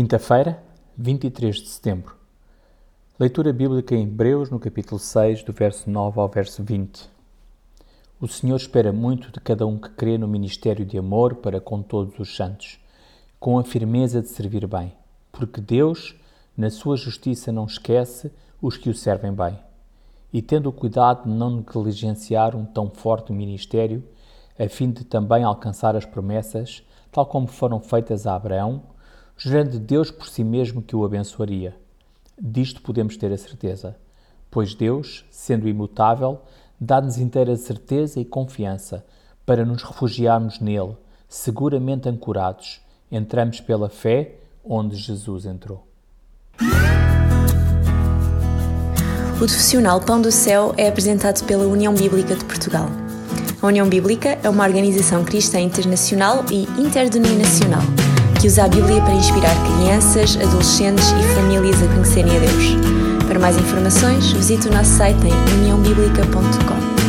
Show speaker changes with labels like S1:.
S1: Quinta-feira, 23 de setembro. Leitura bíblica em Hebreus, no capítulo 6, do verso 9 ao verso 20. O Senhor espera muito de cada um que crê no ministério de amor para com todos os santos, com a firmeza de servir bem, porque Deus, na sua justiça, não esquece os que o servem bem. E tendo o cuidado de não negligenciar um tão forte ministério, a fim de também alcançar as promessas, tal como foram feitas a Abraão, jurando Deus por si mesmo que o abençoaria. Disto podemos ter a certeza, pois Deus, sendo imutável, dá-nos inteira certeza e confiança para nos refugiarmos nele, seguramente ancorados, entramos pela fé onde Jesus entrou.
S2: O profissional Pão do Céu é apresentado pela União Bíblica de Portugal. A União Bíblica é uma organização cristã internacional e interdenominacional que usa a Bíblia para inspirar crianças, adolescentes e famílias a conhecerem a Deus. Para mais informações, visite o nosso site em uniãobíblica.com.